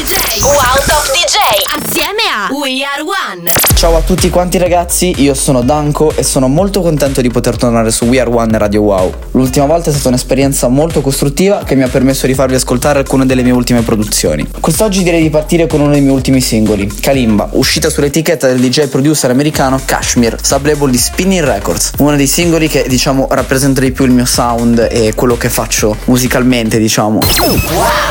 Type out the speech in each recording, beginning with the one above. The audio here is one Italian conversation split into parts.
DJ. Wow Top DJ. Assieme a We Are One. Ciao a tutti quanti ragazzi, io sono Danko e sono molto contento di poter tornare su We Are One Radio Wow. L'ultima volta è stata un'esperienza molto costruttiva che mi ha permesso di farvi ascoltare alcune delle mie ultime produzioni. Quest'oggi direi di partire con uno dei miei ultimi singoli, Kalimba, uscita sull'etichetta del DJ producer americano Kashmir, sublabel di Spinning Records, uno dei singoli che diciamo rappresenta di più il mio sound e quello che faccio musicalmente diciamo. Wow!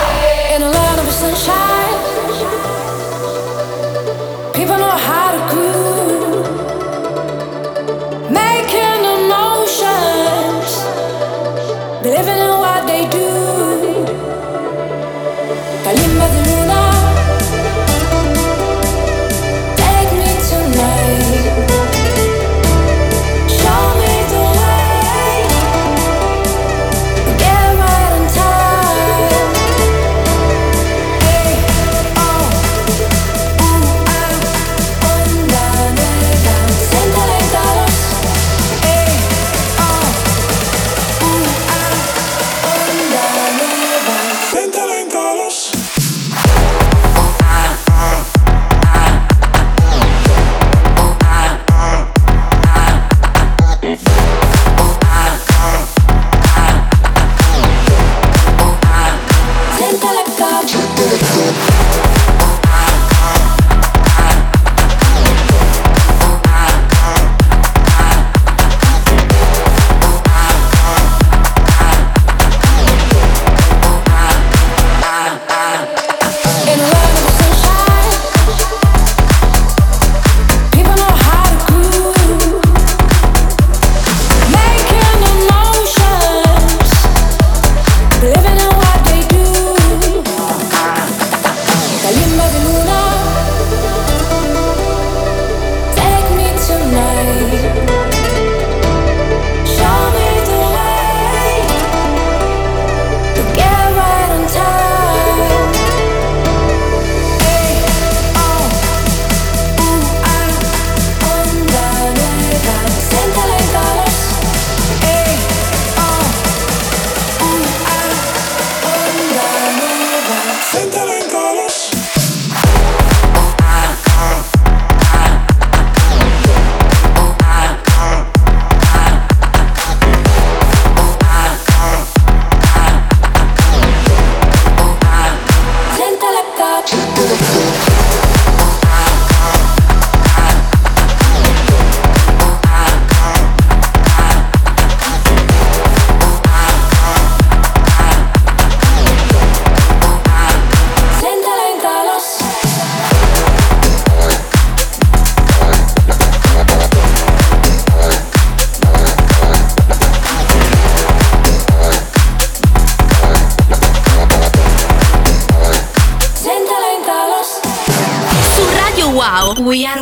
We are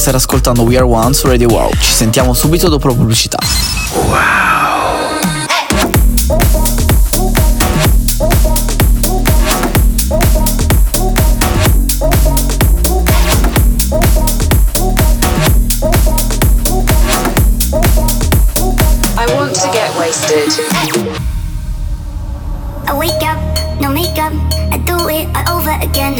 E stai ascoltando We Are One su Radio Wow. Ci sentiamo subito dopo la pubblicità. Wow. I want to get wasted. I wake up, no makeup, I do it all over again.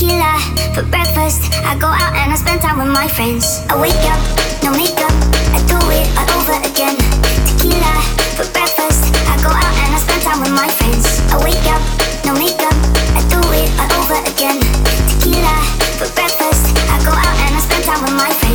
Tequila for breakfast. I go out and I spend time with my friends. I wake up, no makeup, I do it all over again. Tequila for breakfast. I go out and I spend time with my friends. I wake up, no makeup, I do it all over again. Tequila for breakfast. I go out and I spend time with my friends.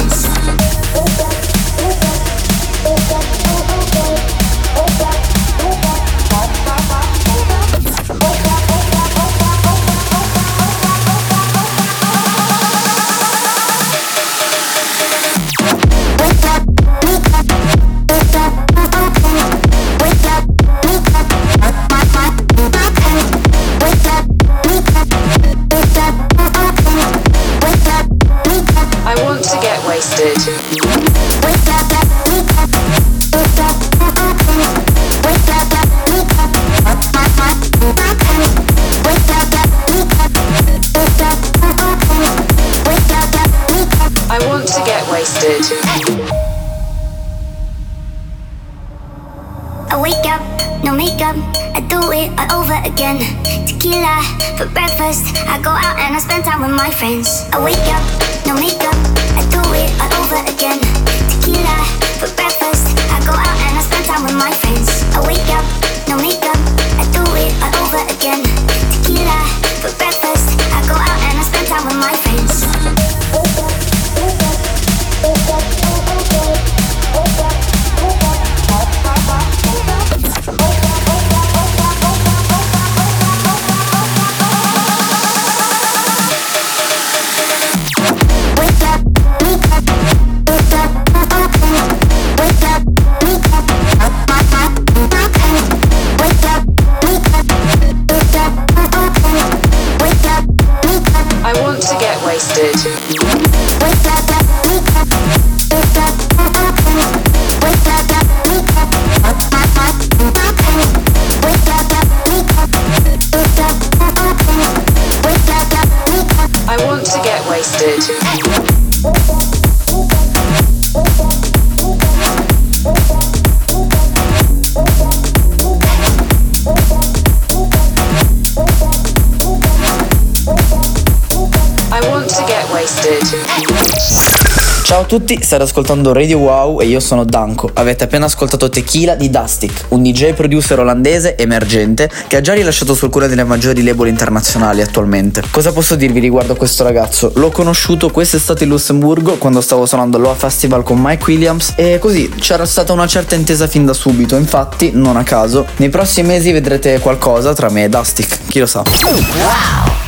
Spend time with my friends. I wake up, no makeup, a tutti, state ascoltando Radio Wow e io sono Danko. Avete appena ascoltato Tequila di Dustic, un DJ producer olandese emergente che ha già rilasciato su alcune delle maggiori label internazionali attualmente. Cosa posso dirvi riguardo a questo ragazzo? L'ho conosciuto quest'estate in Lussemburgo quando stavo suonando all'Oa Festival con Mike Williams e così c'era stata una certa intesa fin da subito. Infatti, non a caso, nei prossimi mesi vedrete qualcosa tra me e Dustic, chi lo sa. I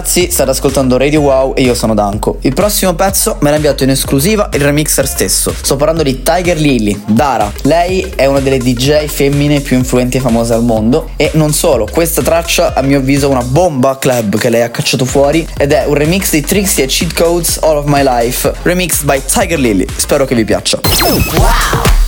ragazzi, state ascoltando Radio Wow e io sono Danko. Il prossimo pezzo me l'ha inviato in esclusiva il remixer stesso. Sto parlando di Tiger Lily, Dara. Lei è una delle DJ femmine più influenti e famose al mondo. E non solo, questa traccia a mio avviso è una bomba club che lei ha cacciato fuori ed è un remix di Trixie e Cheat Codes All of My Life, remixed by Tiger Lily. Spero che vi piaccia. Wow!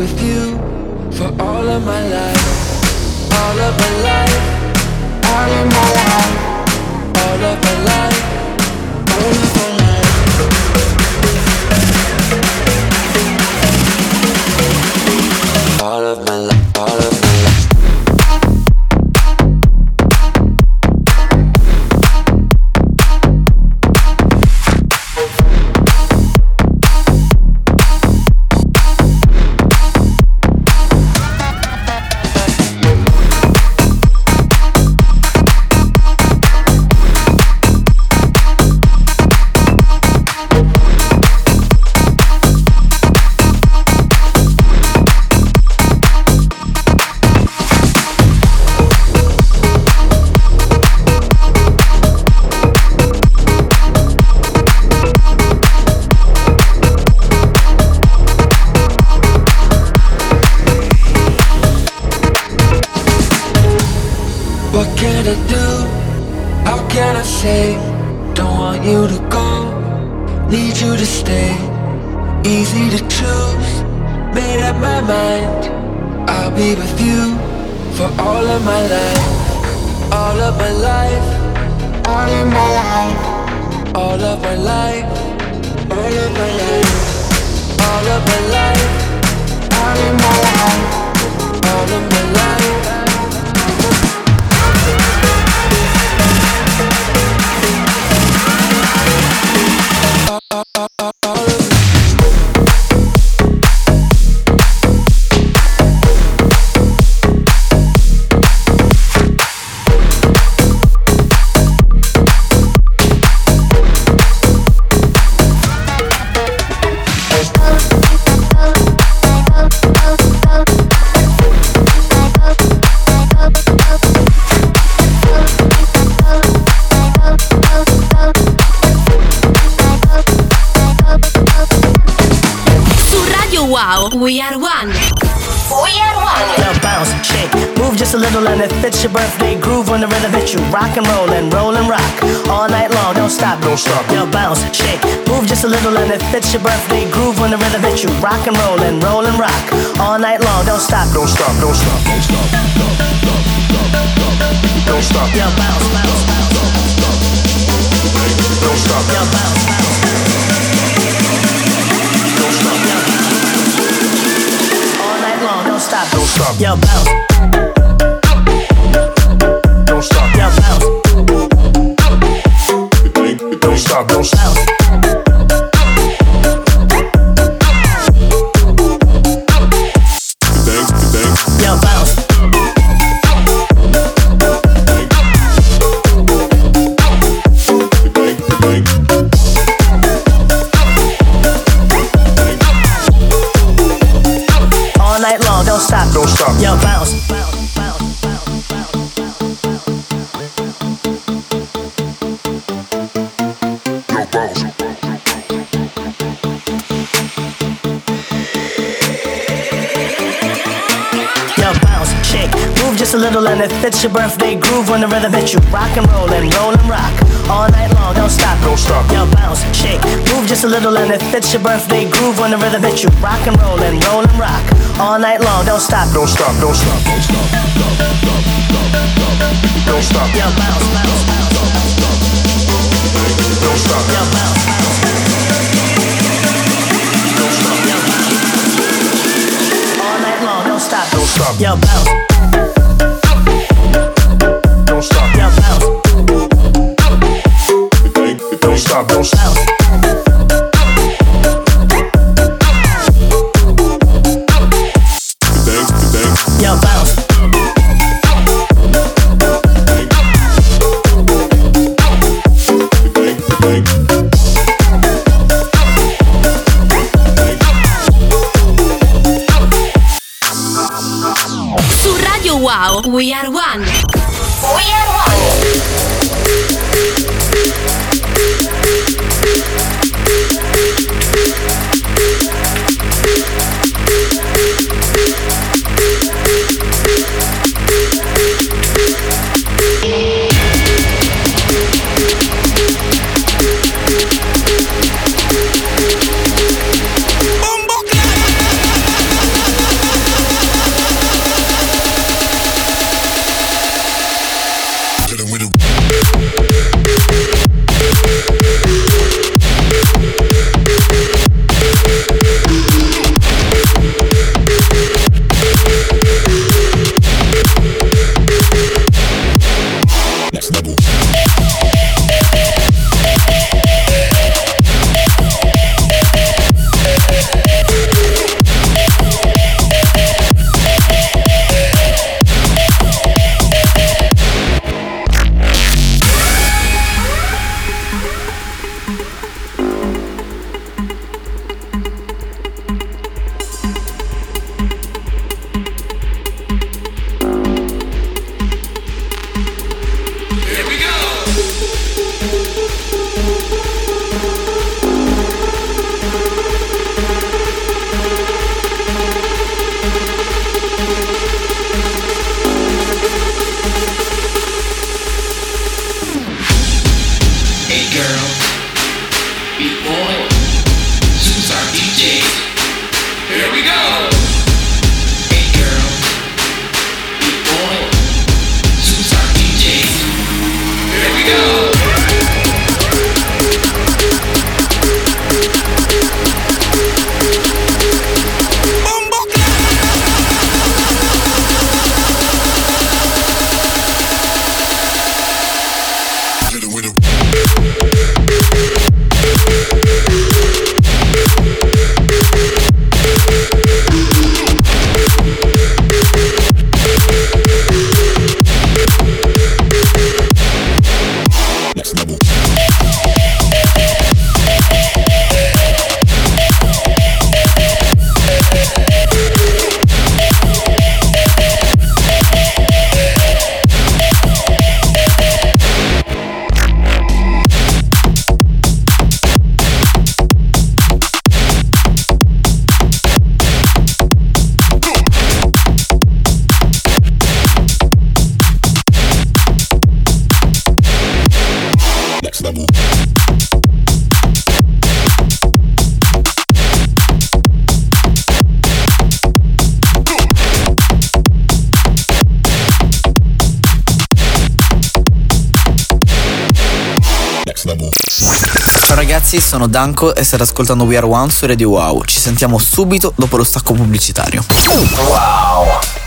with you for all of my life, all of my life, all of my life, all of my life, all of my life. All of my life. Rock and roll and roll and rock all night long. Don't stop, don't stop. Now bounce, shake, move just a little and it fits your birthday groove when the rhythm hits you. Rock and roll and roll and rock all night long. Don't stop, don't stop, don't stop, don't stop. Don't stop Don't stop. Don't stop. Yo, bounce, bounce, bounce. Don't stop. Yo, bounce, bounce. don't stop, don't stop. Yo, bounce. That's your birthday groove on the rhythm that you rock and roll and roll and rock all night long. Don't stop, don't stop. Yo, bounce, shake, move just a little, and if it's your birthday groove on the rhythm that you rock and roll and roll and rock all night long. Don't stop, don't stop, don't stop, don't stop, stop, stop, stop, stop. don't stop. Yo, bounce, bounce, bounce, don't stop. Yo, bounce. Don't stop. Yo, bounce. Radio Wow, We Are One. We Are One. Ciao ragazzi, sono Danko e state ascoltando We Are One su Radio Wow. Ci sentiamo subito dopo lo stacco pubblicitario. Wow!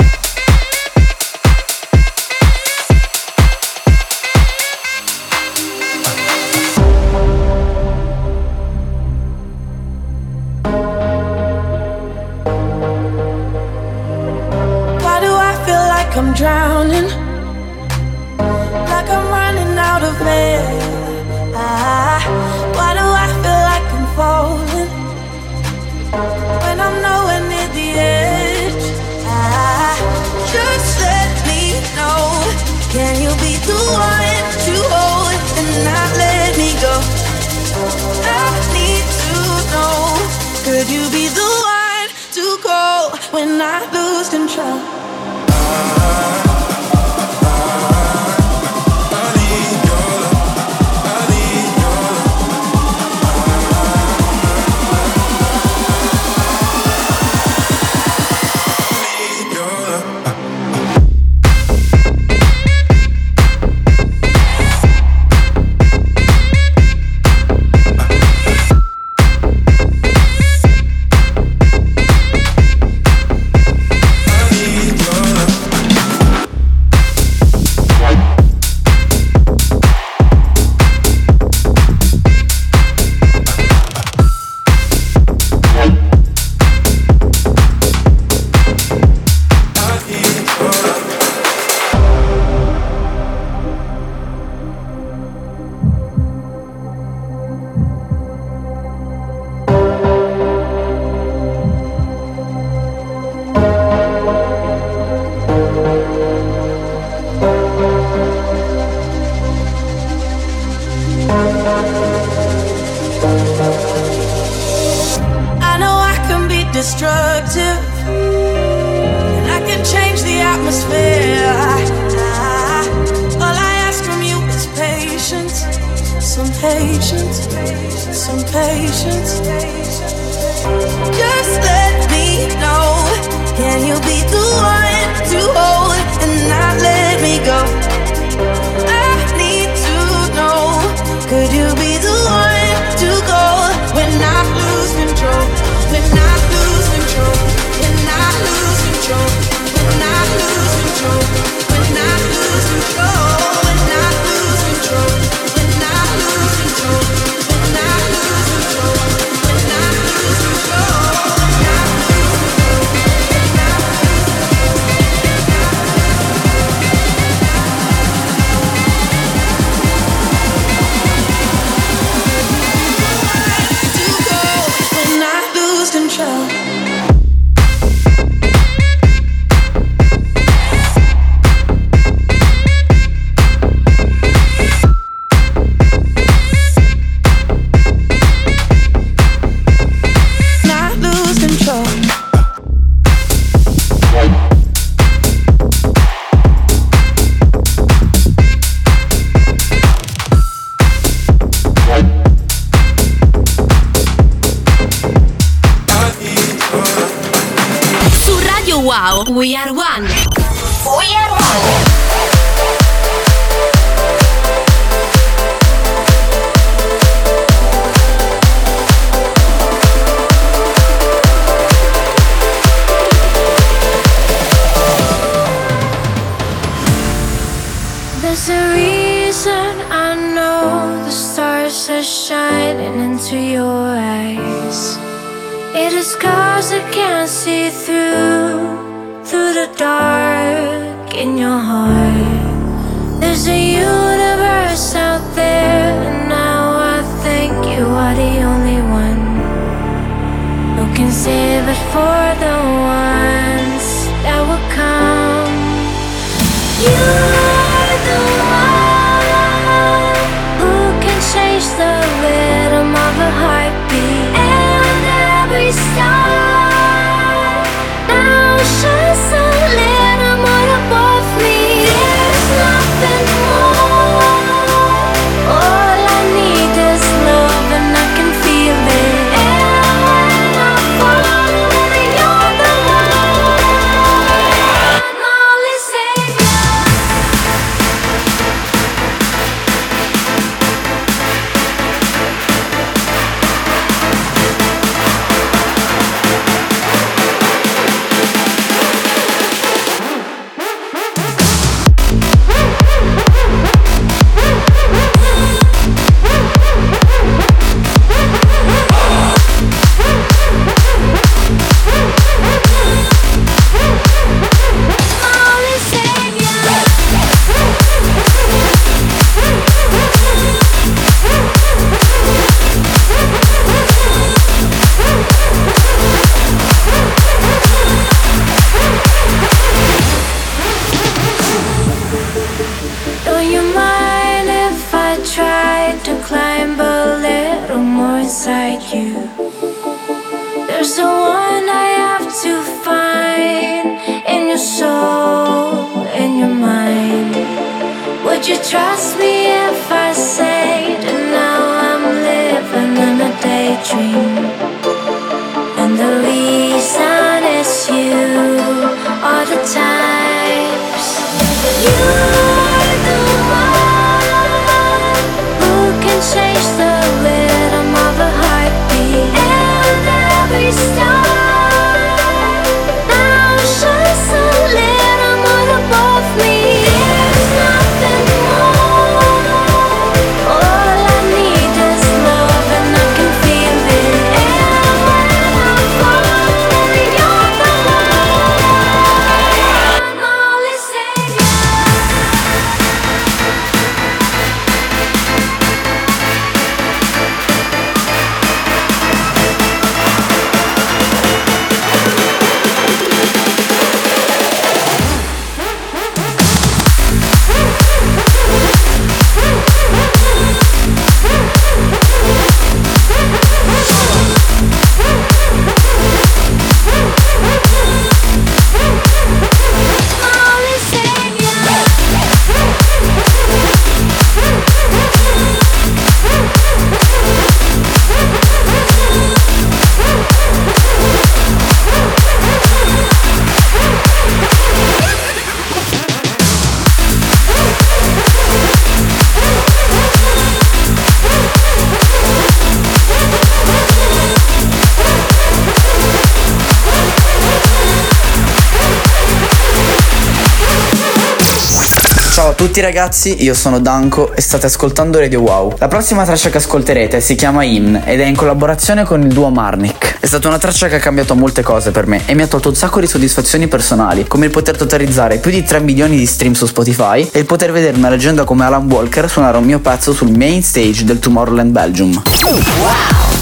A tutti ragazzi, io sono Danko e state ascoltando Radio Wow. La prossima traccia che ascolterete si chiama In ed è in collaborazione con il duo Marnik. È stata una traccia che ha cambiato molte cose per me e mi ha tolto un sacco di soddisfazioni personali, come il poter totalizzare più di 3 milioni di stream su Spotify e il poter vedere una leggenda come Alan Walker suonare un mio pezzo sul main stage del Tomorrowland Belgium. Give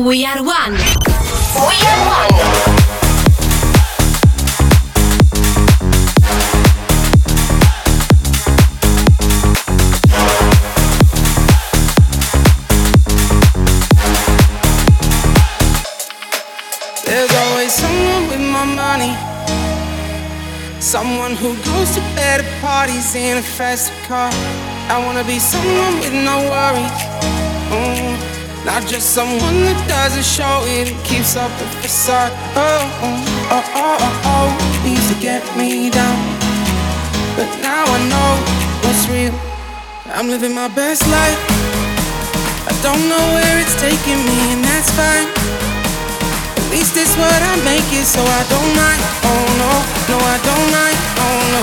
We Are One. We Are One. There's always someone with my money. Someone who goes to bed at parties in a fast car. I wanna be someone with no worries. Mm, Not just someone that doesn't show it and keeps up the facade. Oh, oh, oh, oh, oh, oh. Used to get me down. But now I know what's real. I'm living my best life. I don't know where it's taking me, and that's fine. At least it's what I make it, so I don't mind. Oh no, no, I don't mind. Oh no.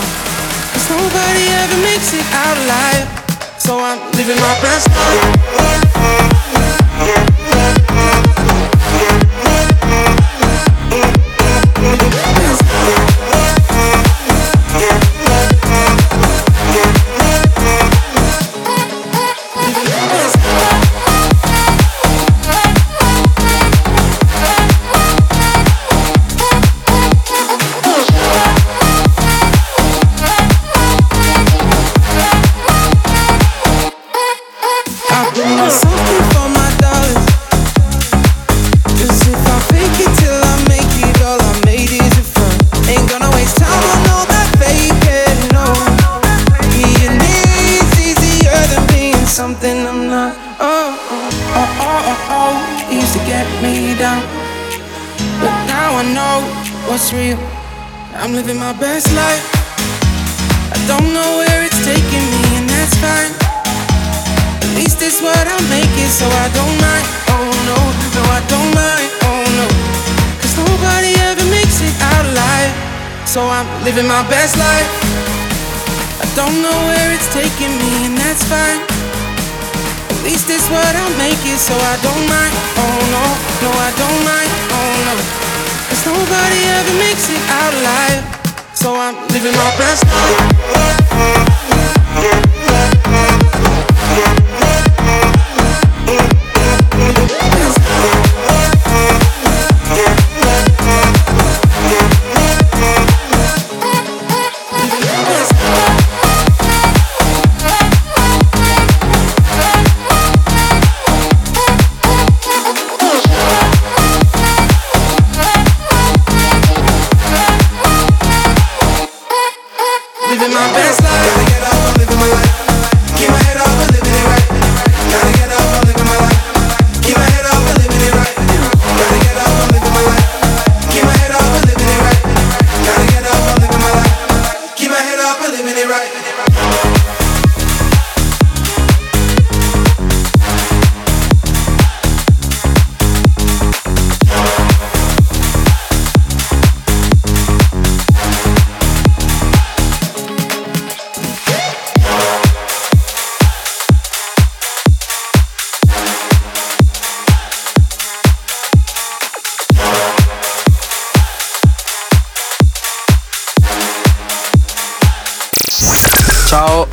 Cause nobody ever makes it out alive. So I'm living my best life yeah. Living my best life. I don't know where it's taking me, and that's fine. At least it's what I'm making, so I don't mind. Oh no, no, I don't mind. Oh no. Cause nobody ever makes it out alive. So I'm living my best life.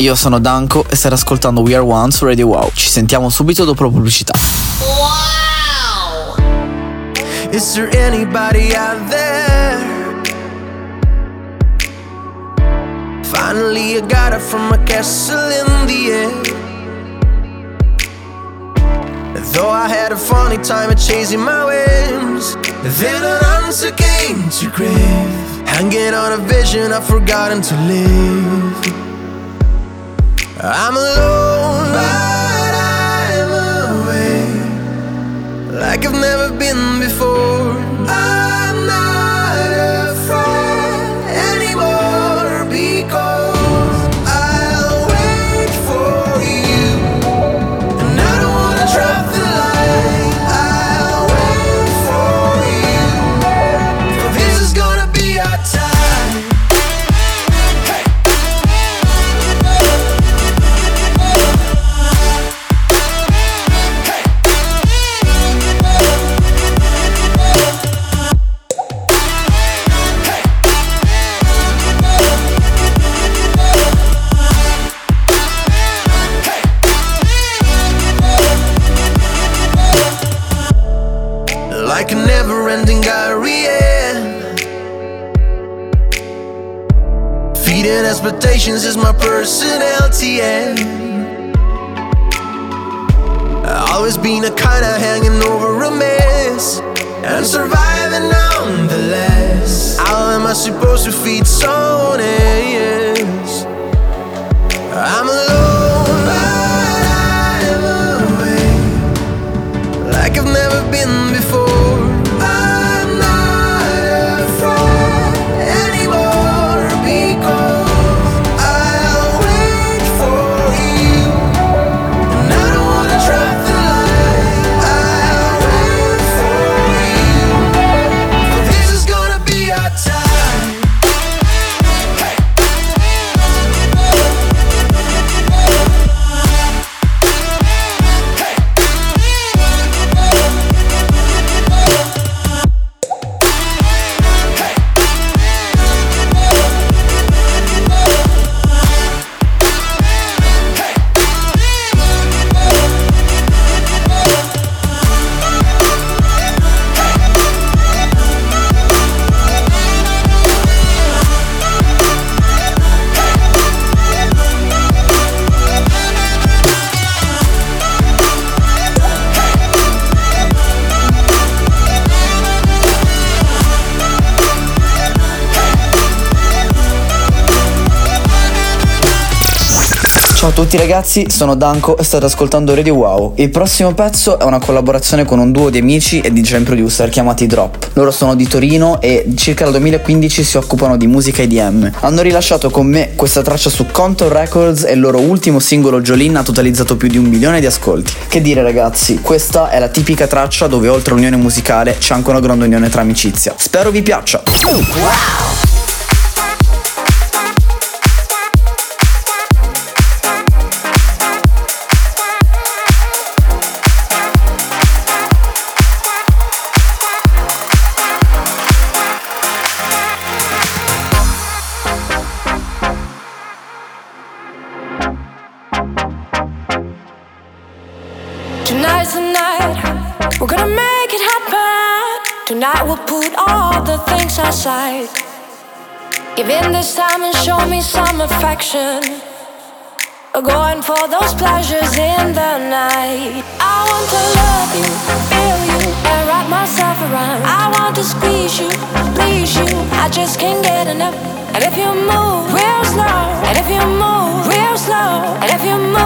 Io sono Danko e stai ascoltando We Are One su Radio Wow. Ci sentiamo subito dopo la pubblicità. Is there anybody out there? Finally, I got it from a castle in the air. Though I had a funny time of chasing my whims, then an answer came to grave. Hanging on a vision I've forgotten to live. I'm alone, but I'm away like I've never been before. I'm not expectations is my personality. And always been a kind of hanging over a mess and surviving tutti ragazzi, sono Danko e state ascoltando Radio Wow. Il prossimo pezzo è una collaborazione con un duo di amici e di DJ producer chiamati Drop. Loro sono di Torino e circa dal 2015 si occupano di musica EDM. Hanno rilasciato con me questa traccia su Contour Records e il loro ultimo singolo Jolin ha totalizzato più di un milione di ascolti. Che dire ragazzi, questa è la tipica traccia dove oltre all'unione musicale c'è anche una grande unione tra amicizia. Spero vi piaccia. Wow! side. Give in this time and show me some affection. Going for those pleasures in the night. I want to love you, feel you, and wrap myself around. I want to squeeze you, please you. I just can't get enough. And if you move real slow, and if you move real slow, and if you move.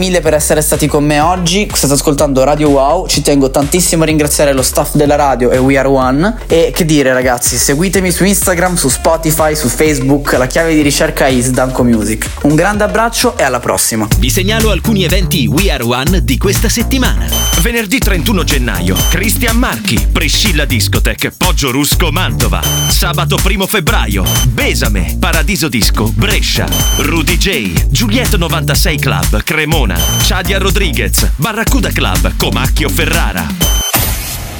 Mille per essere stati con me oggi. State ascoltando Radio Wow. Ci tengo tantissimo a ringraziare lo staff della radio e We Are One. E che dire, ragazzi, seguitemi su Instagram, su Spotify, su Facebook. La chiave di ricerca è Isdanco Music. Un grande abbraccio e alla prossima. Vi segnalo alcuni eventi We Are One di questa settimana. Venerdì 31 gennaio, Cristian Marchi, Priscilla Discotech, Poggio Rusco, Mantova. Sabato 1 febbraio, Besame, Paradiso Disco, Brescia. Rudy J, Giulietto 96 Club, Cremona. Chadia Rodriguez, Barracuda Club, Comacchio Ferrara.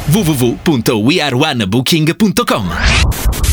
www.weareonebooking.com